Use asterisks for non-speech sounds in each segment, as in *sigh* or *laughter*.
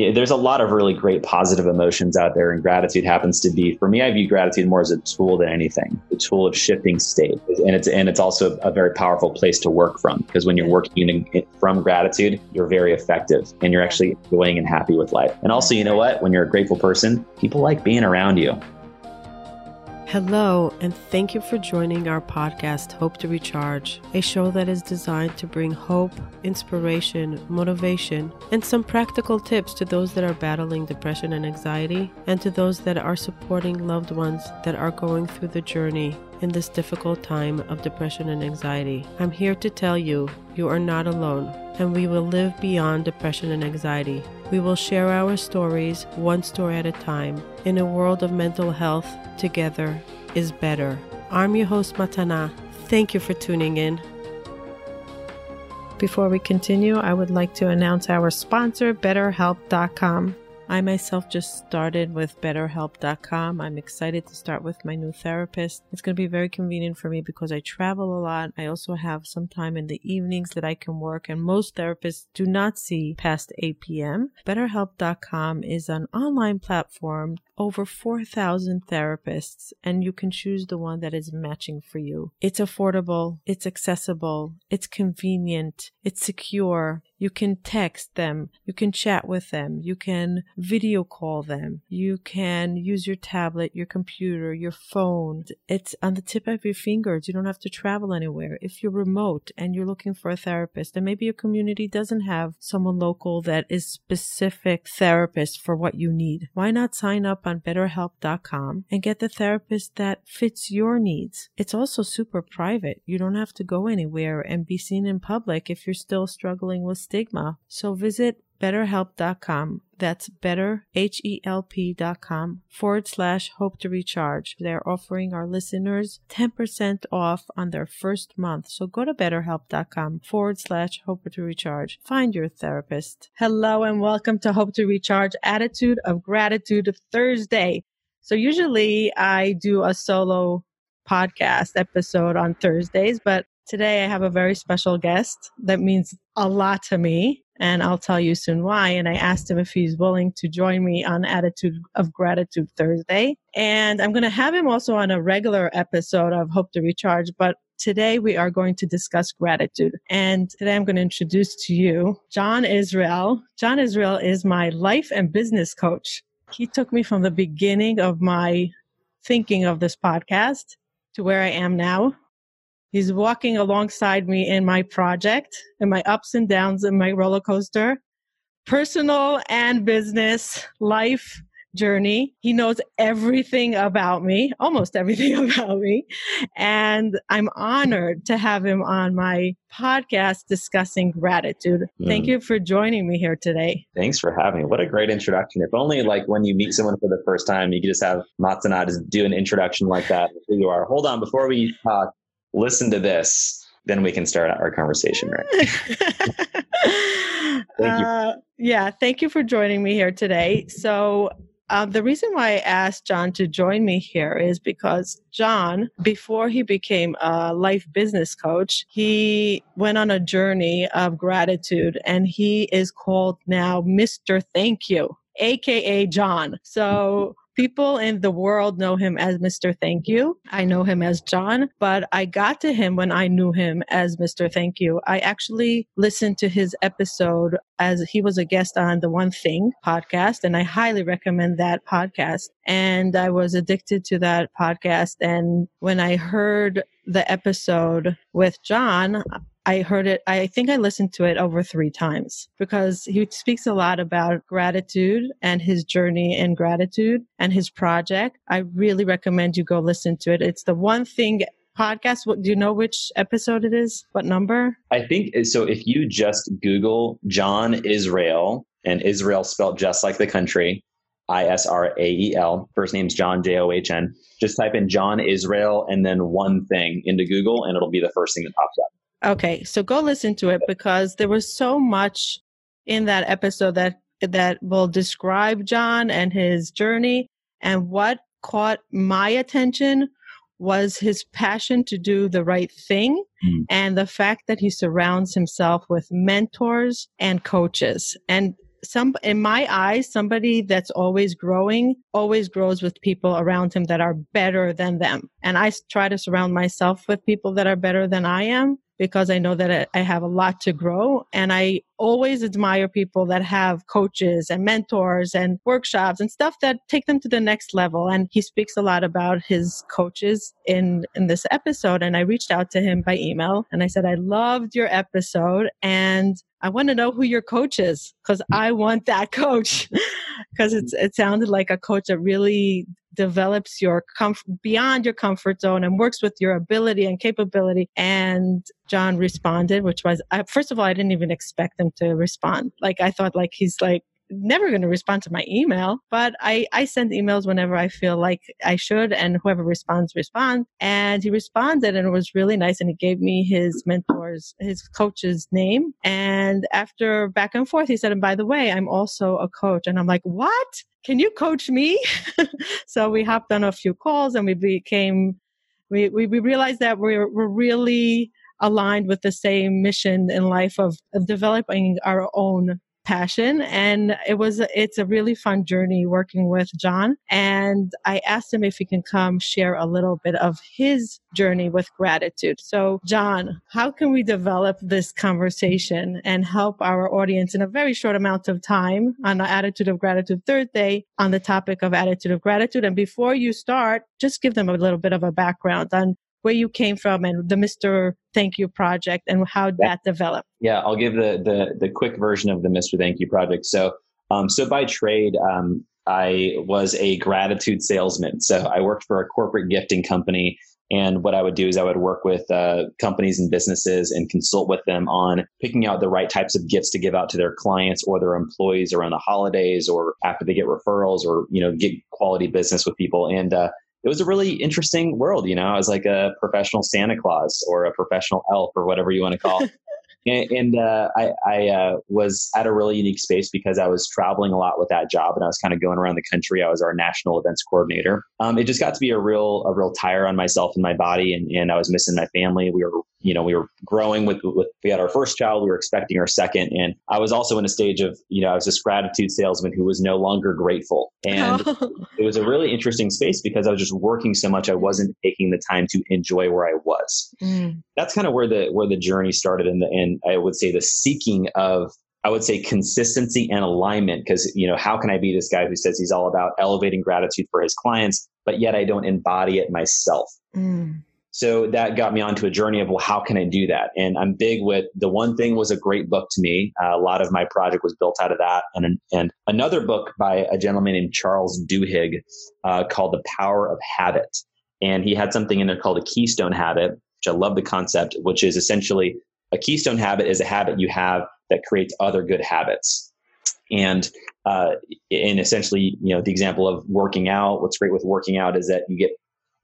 yeah, there's a lot of really great positive emotions out there, and gratitude happens to be for me. I view gratitude more as a tool than anything, a tool of shifting state, and it's and it's also a very powerful place to work from because when you're working in, from gratitude, you're very effective and you're actually enjoying and happy with life. And also, you know what? When you're a grateful person, people like being around you. Hello, and thank you for joining our podcast, Hope to Recharge, a show that is designed to bring hope, inspiration, motivation, and some practical tips to those that are battling depression and anxiety, and to those that are supporting loved ones that are going through the journey in this difficult time of depression and anxiety. I'm here to tell you, you are not alone, and we will live beyond depression and anxiety. We will share our stories one story at a time. In a world of mental health, together is better. I'm your host, Matana. Thank you for tuning in. Before we continue, I would like to announce our sponsor, BetterHelp.com. I myself just started with BetterHelp.com. I'm excited to start with my new therapist. It's going to be very convenient for me because I travel a lot. I also have some time in the evenings that I can work, and most therapists do not see past 8 p.m. BetterHelp.com is an online platform over 4,000 therapists, and you can choose the one that is matching for you. It's affordable, it's accessible, it's convenient, it's secure. You can text them, you can chat with them, you can video call them, you can use your tablet, your computer, your phone. It's on the tip of your fingers. You don't have to travel anywhere. If you're remote and you're looking for a therapist, and maybe your community doesn't have someone local that is specific therapist for what you need, why not sign up on betterhelp.com and get the therapist that fits your needs. It's also super private. You don't have to go anywhere and be seen in public if you're still struggling with stigma. So visit betterhelp.com. That's better, H-E-L-P.com forward slash hope to recharge. They're offering our listeners 10% off on their first month. So go to betterhelp.com forward slash hope to recharge. Find your therapist. Hello and welcome to Hope to Recharge Attitude of Gratitude Thursday. So usually I do a solo podcast episode on Thursdays, but today I have a very special guest that means a lot to me and I'll tell you soon why. And I asked him if he's willing to join me on Attitude of Gratitude Thursday. And I'm going to have him also on a regular episode of Hope to Recharge, but Today we are going to discuss gratitude. And today I'm going to introduce to you John Israel. John Israel is my life and business coach. He took me from the beginning of my thinking of this podcast to where I am now. He's walking alongside me in my project in my ups and downs in my roller coaster, personal and business life journey. He knows everything about me, almost everything *laughs* about me. And I'm honored to have him on my podcast discussing gratitude. Mm. Thank you for joining me here today. Thanks for having me. What a great introduction. If only like when you meet someone for the first time, you could just have Matana just do an introduction like that. Who you are. Hold on, before we talk, listen to this, then we can start our conversation, right? *laughs* *laughs* thank. Uh, yeah, thank you for joining me here today. So, uh, the reason why I asked John to join me here is because John, before he became a life business coach, he went on a journey of gratitude and he is called now Mr. Thank You, AKA John. So People in the world know him as Mr. Thank You. I know him as John, but I got to him when I knew him as Mr. Thank You. I actually listened to his episode as he was a guest on the One Thing podcast, and I highly recommend that podcast. And I was addicted to that podcast. And when I heard the episode with John, I heard it, I think I listened to it over three times because he speaks a lot about gratitude and his journey in gratitude and his project. I really recommend you go listen to it. It's the one thing podcast. What, do you know which episode it is? What number? I think uh, so. If you just Google John Israel and Israel spelled just like the country, I S R A E L. First name's John J O H N. Just type in John Israel and then one thing into Google, and it'll be the first thing that pops up. Okay, so go listen to it because there was so much in that episode that that will describe John and his journey and what caught my attention was his passion to do the right thing mm. and the fact that he surrounds himself with mentors and coaches. And some in my eyes, somebody that's always growing always grows with people around him that are better than them. And I try to surround myself with people that are better than I am because I know that I have a lot to grow. And I always admire people that have coaches and mentors and workshops and stuff that take them to the next level. And he speaks a lot about his coaches in, in this episode. And I reached out to him by email and I said, I loved your episode and I want to know who your coach is because I want that *laughs* coach because it's it sounded like a coach that really develops your comfort beyond your comfort zone and works with your ability and capability. And John responded, which was I, first of all, I didn't even expect him to respond. Like I thought, like he's like never going to respond to my email, but I, I send emails whenever I feel like I should, and whoever responds, responds. And he responded, and it was really nice. And he gave me his mentor's, his coach's name. And after back and forth, he said, and by the way, I'm also a coach. And I'm like, what? Can you coach me? *laughs* so we hopped on a few calls and we became, we, we, we realized that we're, we're really aligned with the same mission in life of, of developing our own passion and it was it's a really fun journey working with John and I asked him if he can come share a little bit of his journey with gratitude. So John, how can we develop this conversation and help our audience in a very short amount of time on the attitude of gratitude Thursday on the topic of attitude of gratitude and before you start just give them a little bit of a background on where you came from and the Mr. Thank You project and how yeah. that developed. Yeah, I'll give the, the the quick version of the Mr. Thank You project. So, um, so by trade, um, I was a gratitude salesman. So I worked for a corporate gifting company. And what I would do is I would work with uh, companies and businesses and consult with them on picking out the right types of gifts to give out to their clients or their employees around the holidays or after they get referrals or you know get quality business with people. And uh, it was a really interesting world. You know, I was like a professional Santa Claus or a professional elf or whatever you want to call. *laughs* and, and uh, I, I uh, was at a really unique space because I was traveling a lot with that job, and I was kind of going around the country. I was our national events coordinator. Um, it just got to be a real, a real tire on myself and my body, and, and I was missing my family. We were you know, we were growing with, with, we had our first child, we were expecting our second. And I was also in a stage of, you know, I was this gratitude salesman who was no longer grateful. And *laughs* oh. it was a really interesting space because I was just working so much. I wasn't taking the time to enjoy where I was. Mm. That's kind of where the, where the journey started. And the, and I would say the seeking of, I would say consistency and alignment because, you know, how can I be this guy who says he's all about elevating gratitude for his clients, but yet I don't embody it myself? Mm. So that got me onto a journey of, well, how can I do that? And I'm big with the one thing was a great book to me. Uh, a lot of my project was built out of that. And, and another book by a gentleman named Charles Duhigg uh, called The Power of Habit. And he had something in there called a keystone habit, which I love the concept, which is essentially a keystone habit is a habit you have that creates other good habits. And uh, essentially, you know, the example of working out. What's great with working out is that you get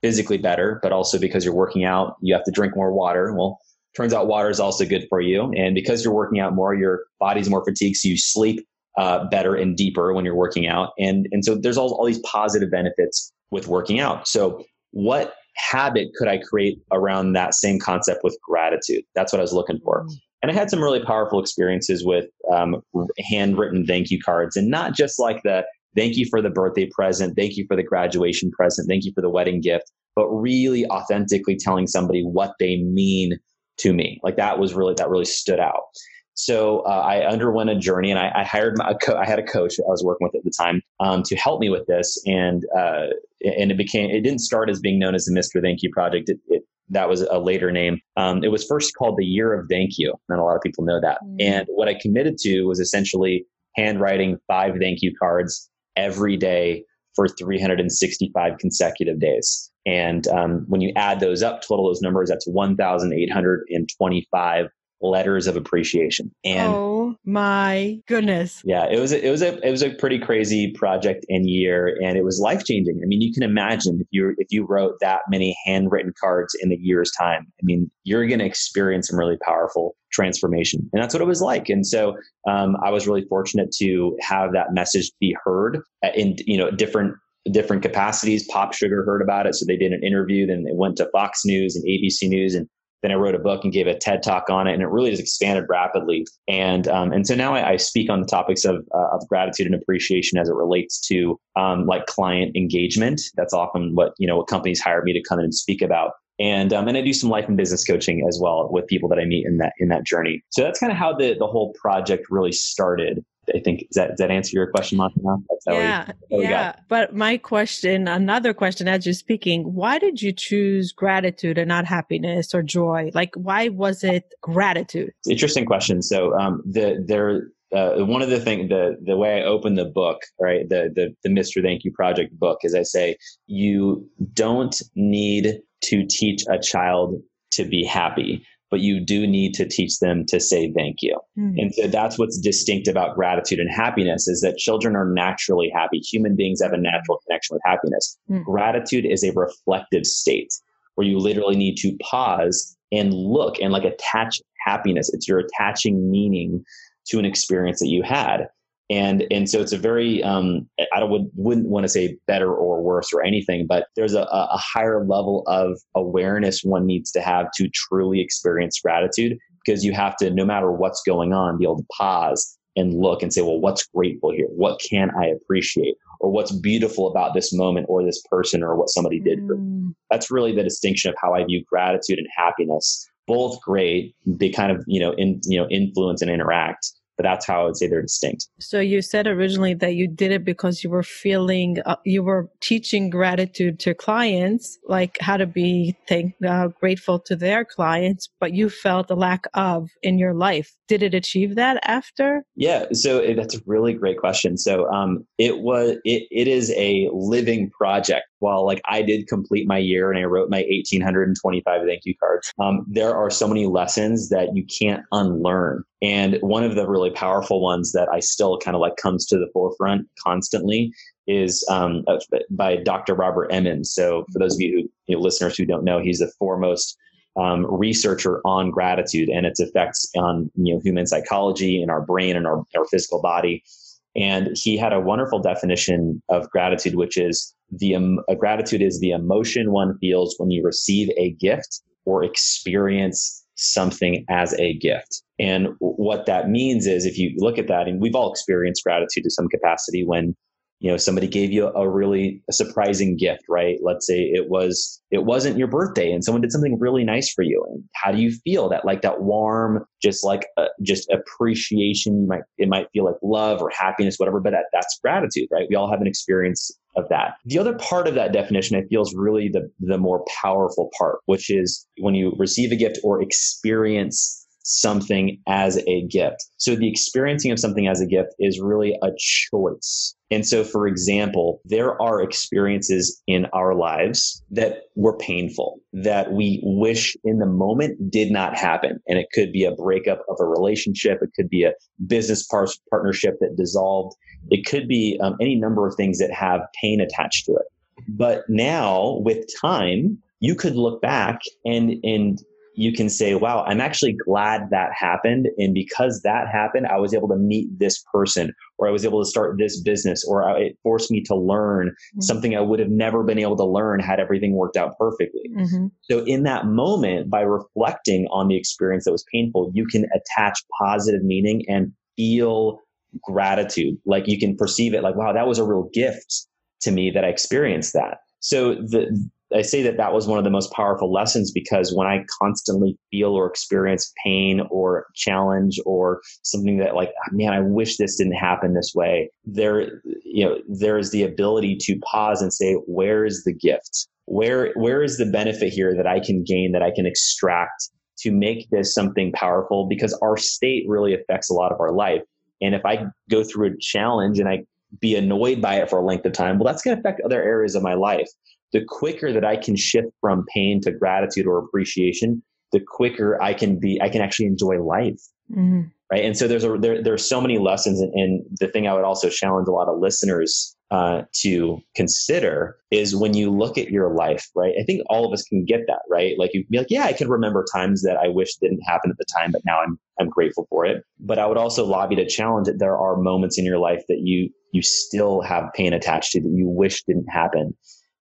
physically better, but also because you're working out, you have to drink more water. Well, turns out water is also good for you. And because you're working out more, your body's more fatigued, so you sleep uh, better and deeper when you're working out. And, and so there's all, all these positive benefits with working out. So, what habit could I create around that same concept with gratitude? That's what I was looking for. Mm. And I had some really powerful experiences with um, handwritten thank you cards and not just like the Thank you for the birthday present. Thank you for the graduation present. Thank you for the wedding gift. But really authentically telling somebody what they mean to me. Like that was really, that really stood out. So uh, I underwent a journey, and I, I hired my, co- I had a coach I was working with at the time um, to help me with this, and uh, and it became it didn't start as being known as the Mister Thank You Project. It, it, that was a later name. Um, it was first called the Year of Thank You. Not a lot of people know that. Mm. And what I committed to was essentially handwriting five thank you cards every day for 365 consecutive days. And um, when you add those up, total those numbers, that's 1,825 letters of appreciation. And oh my goodness. Yeah, it was a, it was a it was a pretty crazy project and year and it was life-changing. I mean, you can imagine if you if you wrote that many handwritten cards in a year's time. I mean, you're going to experience some really powerful transformation. And that's what it was like. And so um, I was really fortunate to have that message be heard in you know different different capacities. Pop Sugar heard about it, so they did an interview. Then it went to Fox News and ABC News, and Then I wrote a book and gave a TED talk on it, and it really just expanded rapidly. And um, and so now I, I, speak on the topics of uh, of gratitude and appreciation as it relates to um, like client engagement. That's often what you know what companies hire me to come in and speak about. And um, and I do some life and business coaching as well with people that I meet in that in that journey. So that's kind of how the the whole project really started. I think does that does that answer your question, Matana? yeah, we, yeah. But my question, another question, as you're speaking, why did you choose gratitude and not happiness or joy? Like, why was it gratitude? Interesting question. So, um, the there. Uh, one of the things, the the way I open the book, right, the the the Mr. Thank You Project book, is I say you don't need to teach a child to be happy but you do need to teach them to say thank you. Mm-hmm. And so that's what's distinct about gratitude and happiness is that children are naturally happy. Human beings have a natural connection with happiness. Mm-hmm. Gratitude is a reflective state where you literally need to pause and look and like attach happiness. It's you're attaching meaning to an experience that you had and and so it's a very um, I don't would, wouldn't want to say better or worse or anything, but there's a, a higher level of awareness one needs to have to truly experience gratitude because you have to no matter what's going on be able to pause and look and say well what's grateful here? What can i appreciate? Or what's beautiful about this moment or this person or what somebody did for me? Mm. that's really the distinction of how i view gratitude and happiness. Both great they kind of you know in you know influence and interact but that's how I would say they're distinct. So you said originally that you did it because you were feeling, uh, you were teaching gratitude to clients, like how to be thank, uh, grateful to their clients, but you felt a lack of in your life. Did it achieve that after? Yeah, so it, that's a really great question. So um, it was, it, it is a living project while like I did complete my year and I wrote my 1825 thank you cards, um, there are so many lessons that you can't unlearn. And one of the really powerful ones that I still kind of like comes to the forefront constantly is um, by Dr. Robert Emmons. So for those of you who you know, listeners who don't know, he's the foremost um, researcher on gratitude and its effects on you know human psychology and our brain and our, our physical body. And he had a wonderful definition of gratitude, which is the um, gratitude is the emotion one feels when you receive a gift or experience something as a gift. And what that means is if you look at that, and we've all experienced gratitude to some capacity when you know somebody gave you a really surprising gift right? Let's say it was it wasn't your birthday and someone did something really nice for you. And how do you feel that like that warm just like uh, just appreciation you might it might feel like love or happiness whatever but that, that's gratitude right? We all have an experience of that the other part of that definition i feel is really the the more powerful part which is when you receive a gift or experience something as a gift. So the experiencing of something as a gift is really a choice. And so, for example, there are experiences in our lives that were painful, that we wish in the moment did not happen. And it could be a breakup of a relationship. It could be a business par- partnership that dissolved. It could be um, any number of things that have pain attached to it. But now with time, you could look back and, and you can say, wow, I'm actually glad that happened. And because that happened, I was able to meet this person, or I was able to start this business, or it forced me to learn mm-hmm. something I would have never been able to learn had everything worked out perfectly. Mm-hmm. So, in that moment, by reflecting on the experience that was painful, you can attach positive meaning and feel gratitude. Like you can perceive it like, wow, that was a real gift to me that I experienced that. So the I say that that was one of the most powerful lessons because when I constantly feel or experience pain or challenge or something that like, ah, man, I wish this didn't happen this way, there, you know, there is the ability to pause and say, where is the gift? Where, where is the benefit here that I can gain, that I can extract to make this something powerful? Because our state really affects a lot of our life. And if I go through a challenge and I be annoyed by it for a length of time, well, that's going to affect other areas of my life the quicker that I can shift from pain to gratitude or appreciation, the quicker I can be, I can actually enjoy life. Mm-hmm. Right. And so there's a, there, there's so many lessons. And, and, the thing I would also challenge a lot of listeners uh, to consider is when you look at your life, right? I think all of us can get that, right? Like you'd be like, yeah, I can remember times that I wish didn't happen at the time, but now I'm, I'm grateful for it. But I would also lobby to challenge that there are moments in your life that you, you still have pain attached to that you wish didn't happen.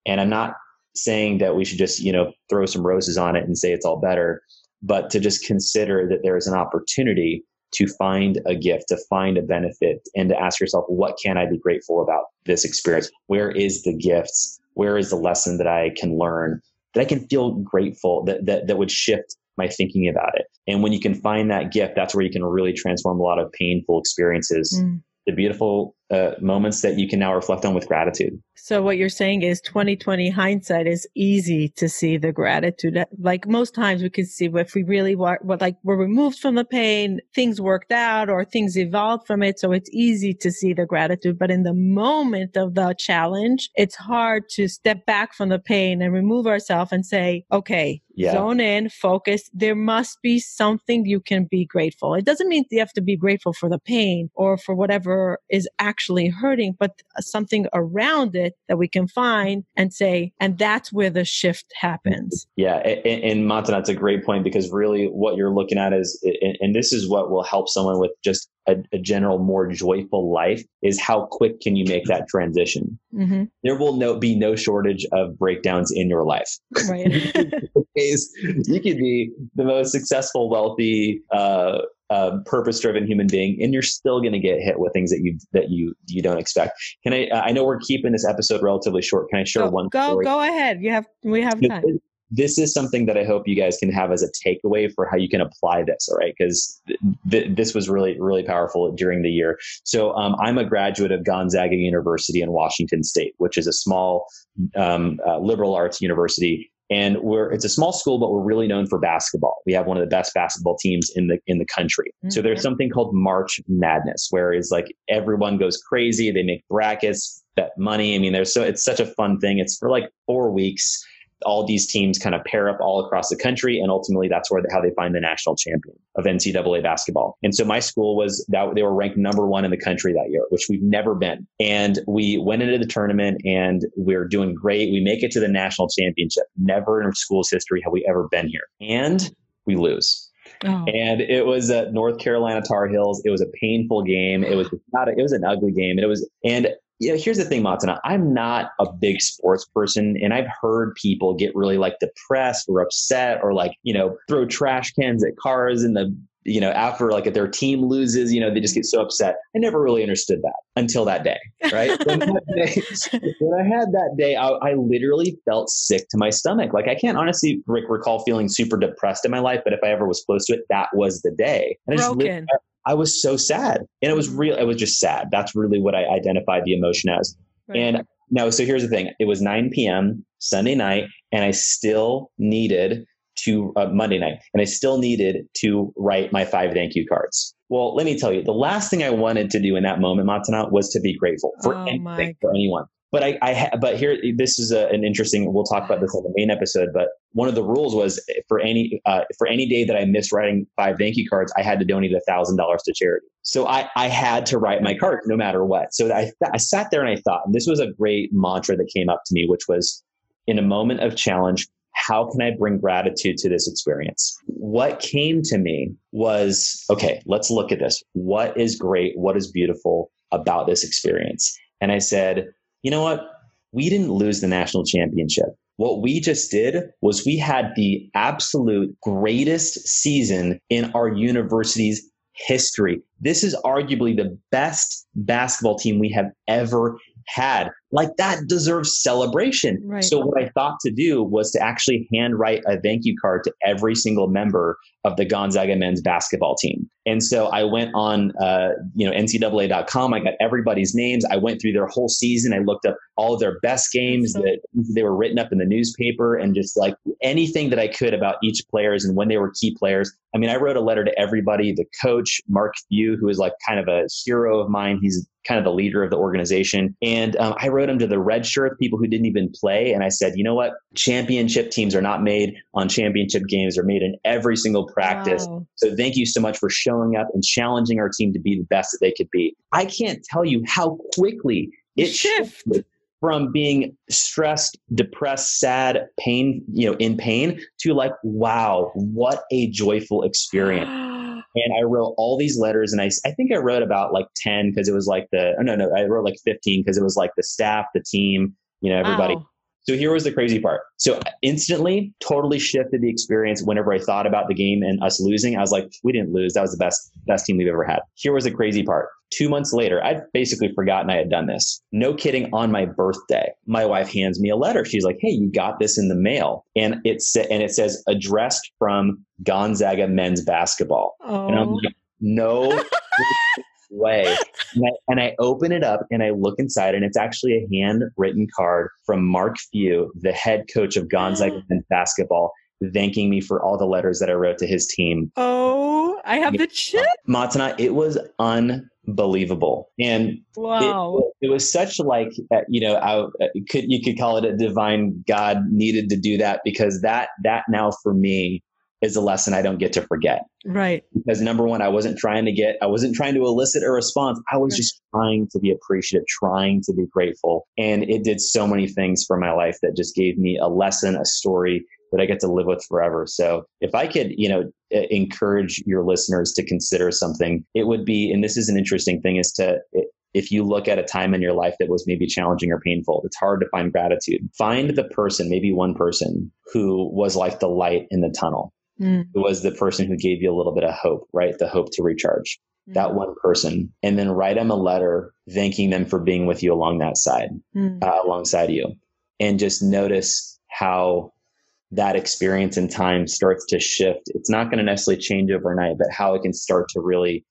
And I'm not saying that we should just, you know, throw some roses on it and say it's all better. but to just consider that there is an opportunity to find a gift, to find a benefit, and to ask yourself, what can I be grateful about this experience? Where is the gifts? Where is the lesson that I can learn that I can feel grateful that, that, that would shift my thinking about it? And when you can find that gift, that's where you can really transform a lot of painful experiences mm the beautiful uh, moments that you can now reflect on with gratitude. So what you're saying is 2020 hindsight is easy to see the gratitude. Like most times we can see if we really were, like we're removed from the pain, things worked out or things evolved from it. So it's easy to see the gratitude. But in the moment of the challenge, it's hard to step back from the pain and remove ourselves and say, okay, yeah. zone in, focus. There must be something you can be grateful. It doesn't mean you have to be grateful for the pain or for whatever is actually hurting, but something around it that we can find and say, and that's where the shift happens. Yeah. And, and Mata, that's a great point because really what you're looking at is, and this is what will help someone with just a, a, general more joyful life is how quick can you make that transition mm-hmm. there will no, be no shortage of breakdowns in your life right *laughs* you could be the most successful wealthy uh, uh, purpose-driven human being, and you're still going to get hit with things that you that you you don't expect. Can I? I know we're keeping this episode relatively short. Can I share go, one? Go story? go ahead. You have we have time this is something that I hope you guys can have as a takeaway for how you can apply this. All right. Because th- th- this was really, really powerful during the year. So um, I'm a graduate of Gonzaga University in Washington State, which is a small um, uh, liberal arts university. And we're it's a small school, but we're really known for basketball. We have one of the best basketball teams in the in the country. Mm-hmm. So there's something called March Madness, where it's like everyone goes crazy. They make brackets, bet money. I mean, there's so it's such a fun thing. It's for like four weeks all these teams kind of pair up all across the country and ultimately that's where how they find the national champion of ncaa basketball and so my school was that they were ranked number one in the country that year which we've never been and we went into the tournament and we are doing great we make it to the national championship never in school's history have we ever been here and we lose Oh. And it was at North Carolina Tar Heels. It was a painful game. It was not. A, it was an ugly game. And it was. And you know, here's the thing, Matana. I'm not a big sports person, and I've heard people get really like depressed or upset or like, you know, throw trash cans at cars in the, you know, after like if their team loses, you know, they just get so upset. I never really understood that until that day, right? *laughs* when, that day, when I had that day, I, I, literally felt sick to my stomach. Like I can't honestly recall feeling super depressed in my life, but if I ever was close to it, that was the day. And I Broken. I was so sad. And it was mm-hmm. real, it was just sad. That's really what I identified the emotion as. Right. And now, so here's the thing it was 9 p.m. Sunday night, and I still needed to, uh, Monday night, and I still needed to write my five thank you cards. Well, let me tell you, the last thing I wanted to do in that moment, Matana, was to be grateful for oh anything, for anyone. But I, I ha- but here, this is a, an interesting. We'll talk about this on the main episode. But one of the rules was for any uh, for any day that I missed writing five thank you cards, I had to donate a thousand dollars to charity. So I, I had to write my card no matter what. So I, I sat there and I thought, and this was a great mantra that came up to me, which was in a moment of challenge, how can I bring gratitude to this experience? What came to me was, okay, let's look at this. What is great? What is beautiful about this experience? And I said, you know what? We didn't lose the national championship. What we just did was we had the absolute greatest season in our university's history. This is arguably the best basketball team we have ever had. Like that deserves celebration. Right. So what I thought to do was to actually handwrite a thank you card to every single member of the Gonzaga men's basketball team. And so I went on, uh, you know, NCAA.com. I got everybody's names. I went through their whole season. I looked up all of their best games that they were written up in the newspaper and just like anything that I could about each players and when they were key players. I mean, I wrote a letter to everybody. The coach, Mark Few, who is like kind of a hero of mine. He's kind of the leader of the organization. And um, I wrote him to the red shirt, people who didn't even play. And I said, you know what? Championship teams are not made on championship games. They're made in every single practice. Wow. So thank you so much for showing up and challenging our team to be the best that they could be. I can't tell you how quickly it shifted from being stressed, depressed, sad, pain, you know, in pain to like, wow, what a joyful experience. *gasps* *gasps* *gasps* and I wrote all these letters and I, I think I wrote about like 10 because it was like the, oh, no, no, I wrote like 15 because it was like the staff, the team, you know, everybody. Wow So here was the crazy part. So instantly, totally shifted the experience. Whenever I thought about the game and us losing, I was like, we didn't lose. That was the best best team we've ever had. Here was the crazy part. Two months later, I'd basically forgotten I had done this. No kidding. On my birthday, my wife hands me a letter. She's like, "Hey, you got this in the mail," and it sa- and it says addressed from Gonzaga men's basketball. Oh. And I'm oh. like, no *laughs* way. *laughs* And I, and I open it up and I look inside, and it's actually a handwritten card from Mark Few, the head coach of Gonzaga *gasps* men's basketball, thanking me for all the letters that I wrote to his team. oh, I have the chip. Matana, it was unbelievable. And Wow. it, it was such like uh, you know I uh, could you could call it a divine God needed to do that because that that now for me is a lesson I don't get to forget right. because number one I wasn't trying to get I wasn't trying to elicit a response I was Right. just trying to be appreciative trying to be grateful and it did so many things for my life that just gave me a lesson a story that I get to live with forever so if I could you know encourage your listeners to consider something it would be and this is an interesting thing is to if you look at a time in your life that was maybe challenging or painful, it's hard to find gratitude. Find the person, maybe one person who was like the light in the tunnel, Mm. who was the person who gave you a little bit of hope, right? The hope to recharge. That one person, and then write them a letter thanking them for being with you along that side, Mm. uh, alongside you, and just notice how that experience in time starts to shift. It's not going to necessarily change overnight, but how it can start to really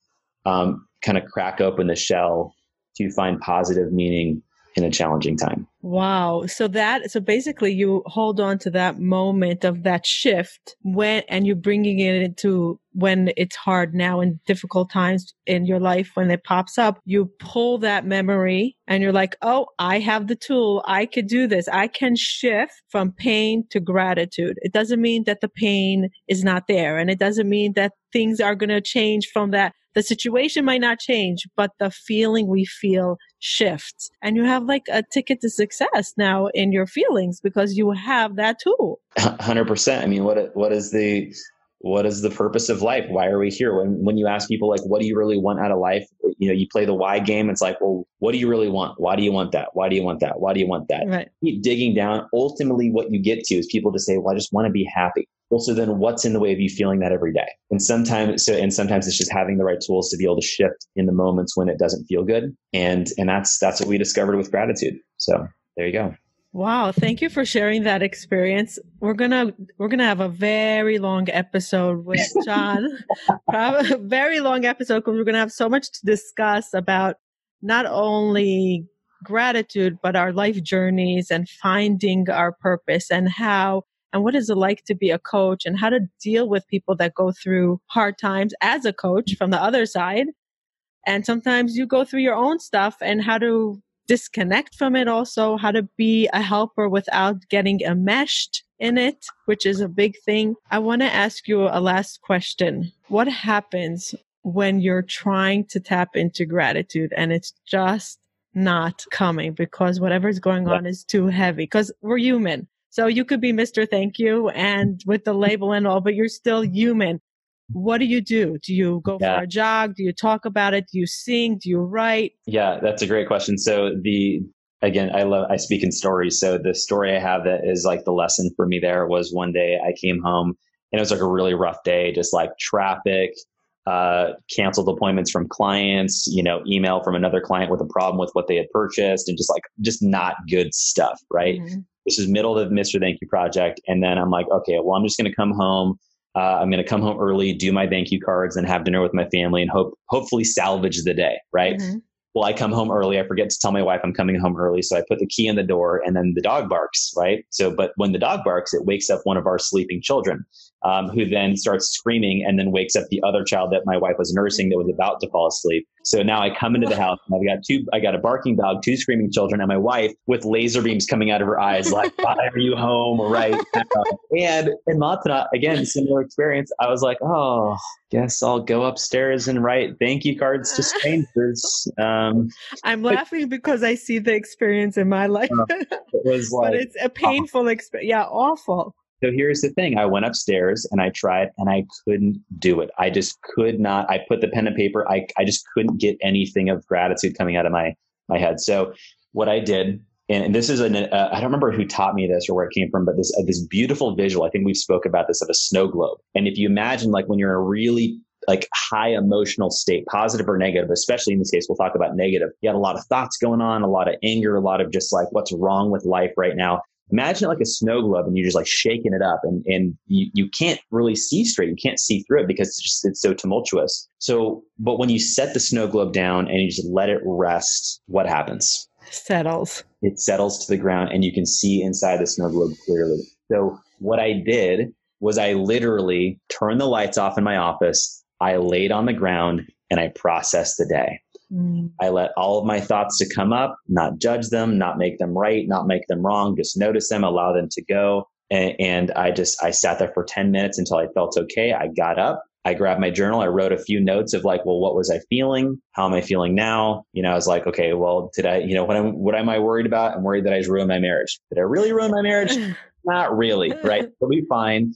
um, kind of crack open the shell to find positive meaning in a challenging time. Wow. So that, so basically you hold on to that moment of that shift when, and you're bringing it into when it's hard now in difficult times in your life when it pops up, you pull that memory and you're like, Oh, I have the tool. I could do this. I can shift from pain to gratitude. It doesn't mean that the pain is not there. And it doesn't mean that things are going to change from that. The situation might not change, but the feeling we feel shifts and you have like a ticket to success now in your feelings because you have that tool. Hundred percent. I mean, what what is the what is the purpose of life? Why are we here? When when you ask people like, what do you really want out of life? You know, you play the why game. It's like, well, what do you really want? Why do you want that? Why do you want that? Why do you want that? Right. Keep digging down. Ultimately, what you get to is people to say, well, I just want to be happy. Well, so then what's in the way of you feeling that every day? And sometimes, so, and sometimes it's just having the right tools to be able to shift in the moments when it doesn't feel good. And, and that's, that's what we discovered with gratitude. So there you go. Wow, thank you for sharing that experience. We're gonna we're gonna have a very long episode with *laughs* John, probably *laughs* very long episode because we're gonna have so much to discuss about not only gratitude but our life journeys and finding our purpose and how and what is it like to be a coach and how to deal with people that go through hard times as a coach from the other side. And sometimes you go through your own stuff and how to disconnect from it also, how to be a helper without getting enmeshed in it, which is a big thing. I want to ask you a last question. What happens when you're trying to tap into gratitude and it's just not coming because whatever's going on is too heavy? Because we're human. So you could be Mr. Thank You and with the label and all, but you're still human. What do you do? Do you go Yeah. for a jog? Do you talk about it? Do you sing? Do you write? Yeah, that's a great question. So the again, I love I speak in stories. So the story I have that is like the lesson for me there was one day I came home and it was like a really rough day, just like traffic, uh, canceled appointments from clients, you know, email from another client with a problem with what they had purchased, and just like just not good stuff, right? Mhm. This is middle of the Mr. Thank You project, and then I'm like, okay, well, I'm just going to come home. Uh, I'm going to come home early, do my thank you cards, and have dinner with my family, and hope hopefully salvage the day, right? Mhm. well, I come home early. I forget to tell my wife I'm coming home early. So I put the key in the door and then the dog barks, right? So, but when the dog barks, it wakes up one of our sleeping children, um, who then starts screaming and then wakes up the other child that my wife was nursing that was about to fall asleep. So now I come into the house and I've got two, I got a barking dog, two screaming children, and my wife with laser beams coming out of her eyes, like, *laughs* why are you home right now? And in Matana, again, similar experience. I was like, oh, guess I'll go upstairs and write thank you cards to strangers. Um, I'm laughing because I see the experience in my life, it was *laughs* but it's a painful experience. Yeah, awful. So here's the thing. I went upstairs and I tried and I couldn't do it. I just could not. I put the pen and paper. I, I just couldn't get anything of gratitude coming out of my, my head. So what I did and this is an uh, I don't remember who taught me this or where it came from, but this uh, this beautiful visual. I think we've spoke about this of a snow globe. And if you imagine like when you're in a really like high emotional state, positive or negative, especially in this case, we'll talk about negative. You had a lot of thoughts going on, a lot of anger, a lot of just like what's wrong with life right now. Imagine it like a snow globe and you're just like shaking it up and, and you, you can't really see straight. You can't see through it because it's just, it's so tumultuous. So, but when you set the snow globe down and you just let it rest, what happens? Settles. It settles to the ground and you can see inside the snow globe clearly. So what I did was I literally turned the lights off in my office. I laid on the ground and I processed the day. Mm. I let all of my thoughts to come up, not judge them, not make them right, not make them wrong, just notice them, allow them to go. And, and I just, I sat there for 10 minutes until I felt okay. I got up. I grabbed my journal. I wrote a few notes of like, well, what was I feeling? How am I feeling now? You know, I was like, okay, well, did I, you know, what am, what am I worried about? I'm worried that I just ruined my marriage. Did I really ruin my marriage? *laughs* Not really, right? *laughs* It'll be fine.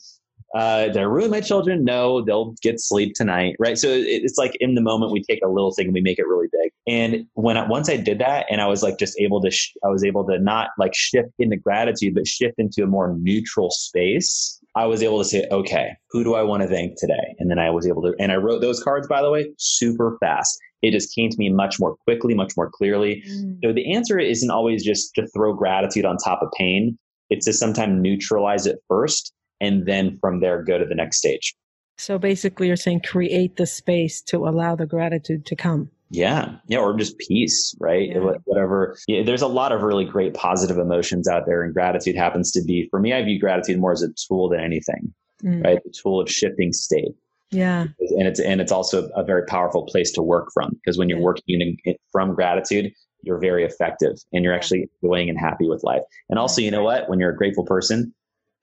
Uh, did I ruin my children? No, they'll get sleep tonight, right? So it's like in the moment we take a little thing and we make it really big. And when I, once I did that, and I was like just able to, sh- I was able to not like shift into gratitude, but shift into a more neutral space. I was able to say, okay, who do I want to thank today? And then I was able to, and I wrote those cards, by the way, super fast. It just came to me much more quickly, much more clearly. Mm. So the answer isn't always just to throw gratitude on top of pain. It's to sometimes neutralize it first and then from there go to the next stage. So basically, you're saying create the space to allow the gratitude to come. Yeah. Yeah. Or just peace, right? Yeah. Whatever. Yeah, there's a lot of really great positive emotions out there. And gratitude happens to be, for me, I view gratitude more as a tool than anything, mm. right? The tool of shifting state. Yeah. And it's, and it's also a very powerful place to work from because when you're yeah. working in, from gratitude, you're very effective and you're actually enjoying and happy with life. And also, you know what? When you're a grateful person,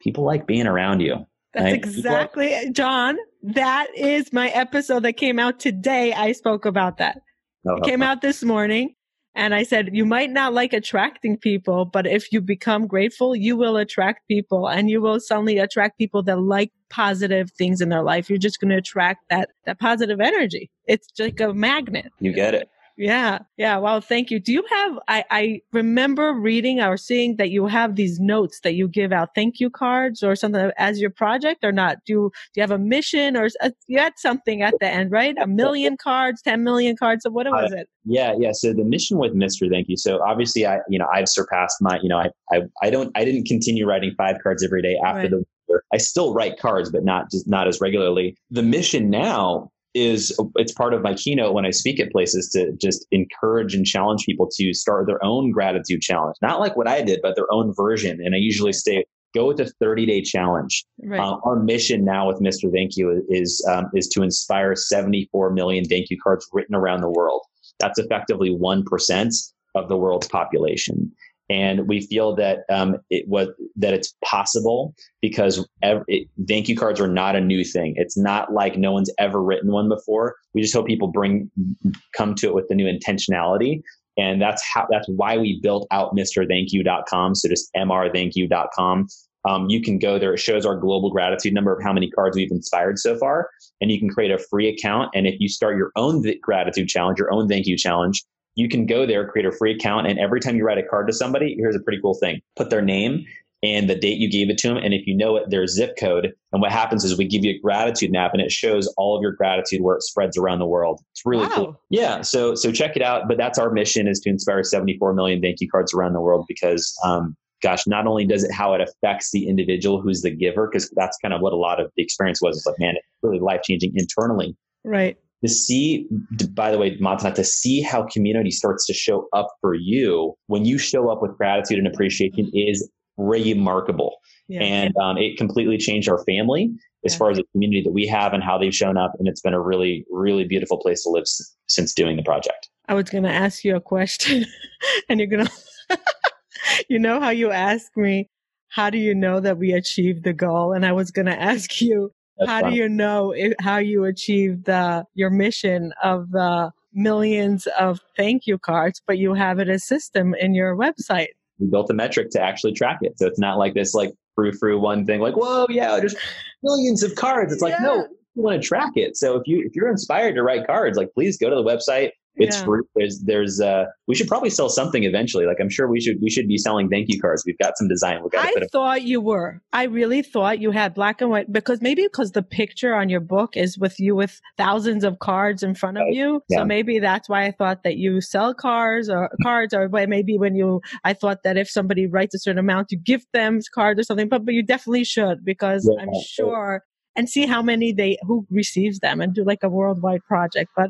people like being around you. That's right? exactly, like- John. That is my episode that came out today. I spoke about that. Oh, it came out this morning. And I said, you might not like attracting people, but if you become grateful, you will attract people and you will suddenly attract people that like positive things in their life. You're just going to attract that, that positive energy. It's like a magnet. You get it. Yeah. Yeah. Well, thank you. Do you have, I, I remember reading or seeing that you have these notes that you give out thank you cards or something as your project or not? Do, do you have a mission or uh, you had something at the end, right? A million cards, 10 million cards. So what was uh, it? Yeah. Yeah. So the mission with Mr. Thank You. So obviously I, you know, I've surpassed my, you know, I, I, I don't, I didn't continue writing five cards every day after right. the I still write cards, but not just not as regularly. The mission now is it's part of my keynote when I speak at places to just encourage and challenge people to start their own gratitude challenge. Not like what I did, but their own version. And I usually say, go with a 30 day challenge. Right. Uh, our mission now with Mr. Thank You is um, is to inspire 74 million thank you cards written around the world. That's effectively one percent of the world's population and we feel that um, it was that it's possible because every, it, thank you cards are not a new thing. It's not like no one's ever written one before. We just hope people bring come to it with the new intentionality, and that's how that's why we built out MrThankYou.com. So just mrthankyou.com. Um, you can go there. It shows our global gratitude number of how many cards we've inspired so far, and you can create a free account. And if you start your own gratitude challenge, your own thank you challenge, you can go there, create a free account, and every time you write a card to somebody, here's a pretty cool thing. Put their name and the date you gave it to them. And if you know it, their zip code. And what happens is we give you a gratitude map and it shows all of your gratitude where it spreads around the world. It's really wow. cool. Yeah. So, so check it out. But that's our mission is to inspire 74 million thank you cards around the world because, um, gosh, not only does it how it affects the individual who's the giver, because that's kind of what a lot of the experience was. It's like, man, it's really life changing internally. Right to see, by the way, Matana, to see how community starts to show up for you when you show up with gratitude and appreciation is remarkable. Yeah. And um, it completely changed our family as yeah. far as the community that we have and how they've shown up. And it's been a really, really beautiful place to live s- since doing the project. I was going to ask you a question, *laughs* and you're going *laughs* to, you know, how you ask me, how do you know that we achieved the goal? And I was going to ask you, that's how fun. do you know if, how you achieved the, your mission of the millions of thank you cards, but you have it a system in your website? We built a metric to actually track it. So it's not like this like frou frou one thing like, whoa, yeah, just millions of cards. It's like, yeah. no, you want to track it. So if you if you're inspired to write cards, like please go to the website it's Yeah. free. There's, there's, uh, we should probably sell something eventually. Like I'm sure we should, we should be selling thank you cards. We've got some design. We've got I put thought you were. I really thought you had black and white because maybe because the picture on your book is with you with thousands of cards in front of Right. you. Yeah. So maybe that's why I thought that you sell cards or cards or maybe when you, I thought that if somebody writes a certain amount, you give them cards or something, but, but you definitely should because Yeah. I'm sure and see how many they, who receives them and do like a worldwide project. But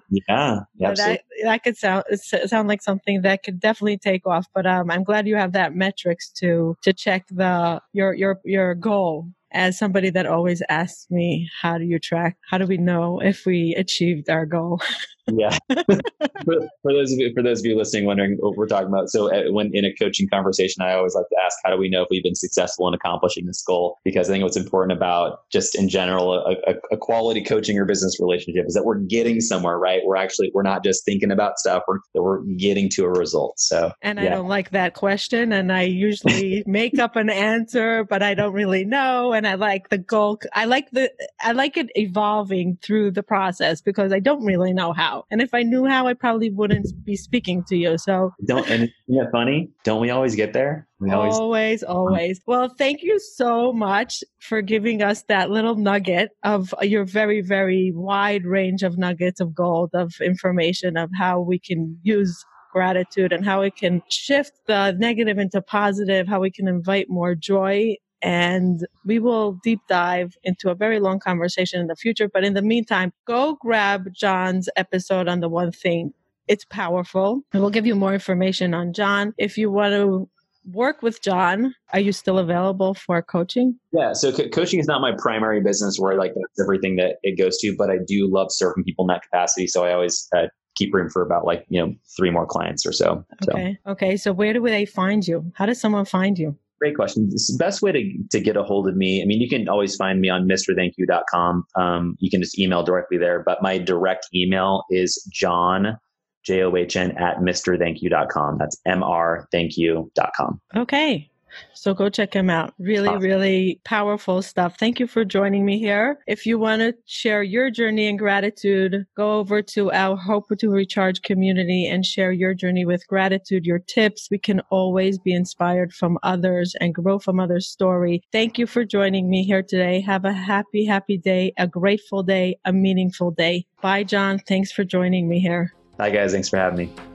yeah, but that, that could sound sound like something that could definitely take off. But um, I'm glad you have that metrics to to check the your your your goal. As somebody that always asks me, how do you track? How do we know if we achieved our goal? *laughs* yeah. *laughs* for, for those of you, for those of you listening, wondering what we're talking about. So uh, when in a coaching conversation, I always like to ask, how do we know if we've been successful in accomplishing this goal? Because I think what's important about just in general, a, a, a quality coaching or business relationship is that we're getting somewhere, right? We're actually, we're not just thinking about stuff. We're, that we're getting to a result. So And I don't like that question. And I usually *laughs* make up an answer, but I don't really know. And I like the goal. I like the, I like it evolving through the process because I don't really know how. And if I knew how, I probably wouldn't be speaking to you. So don't, and isn't it funny? Don't we always get there? We always, always, always. Well, thank you so much for giving us that little nugget of your very, very wide range of nuggets of gold of information of how we can use gratitude and how it can shift the negative into positive, how we can invite more joy. And we will deep dive into a very long conversation in the future. But in the meantime, go grab John's episode on the one thing it's powerful. And we'll give you more information on John. If you want to work with John, are you still available for coaching? Yeah, so co- coaching is not my primary business where like that's everything that it goes to, but I do love serving people in that capacity. So I always uh, keep room for about like you know three more clients or so. So Okay. Okay. So where do they find you? How does someone find you? Great question. This is the best way to to get a hold of me. I mean, you can always find me on mrthankyou.com. Um, you can just email directly there, but my direct email is John J O H N at mrthankyou.com. That's M R thankyou.com. Okay. So go check him out. Really, Awesome. really powerful stuff. Thank you for joining me here. If you want to share your journey in gratitude, go over to our Hope to Recharge community and share your journey with gratitude, your tips. We can always be inspired from others and grow from others' story. Thank you for joining me here today. Have a happy, happy day, a grateful day, a meaningful day. Bye, John. Thanks for joining me here. Hi guys, thanks for having me.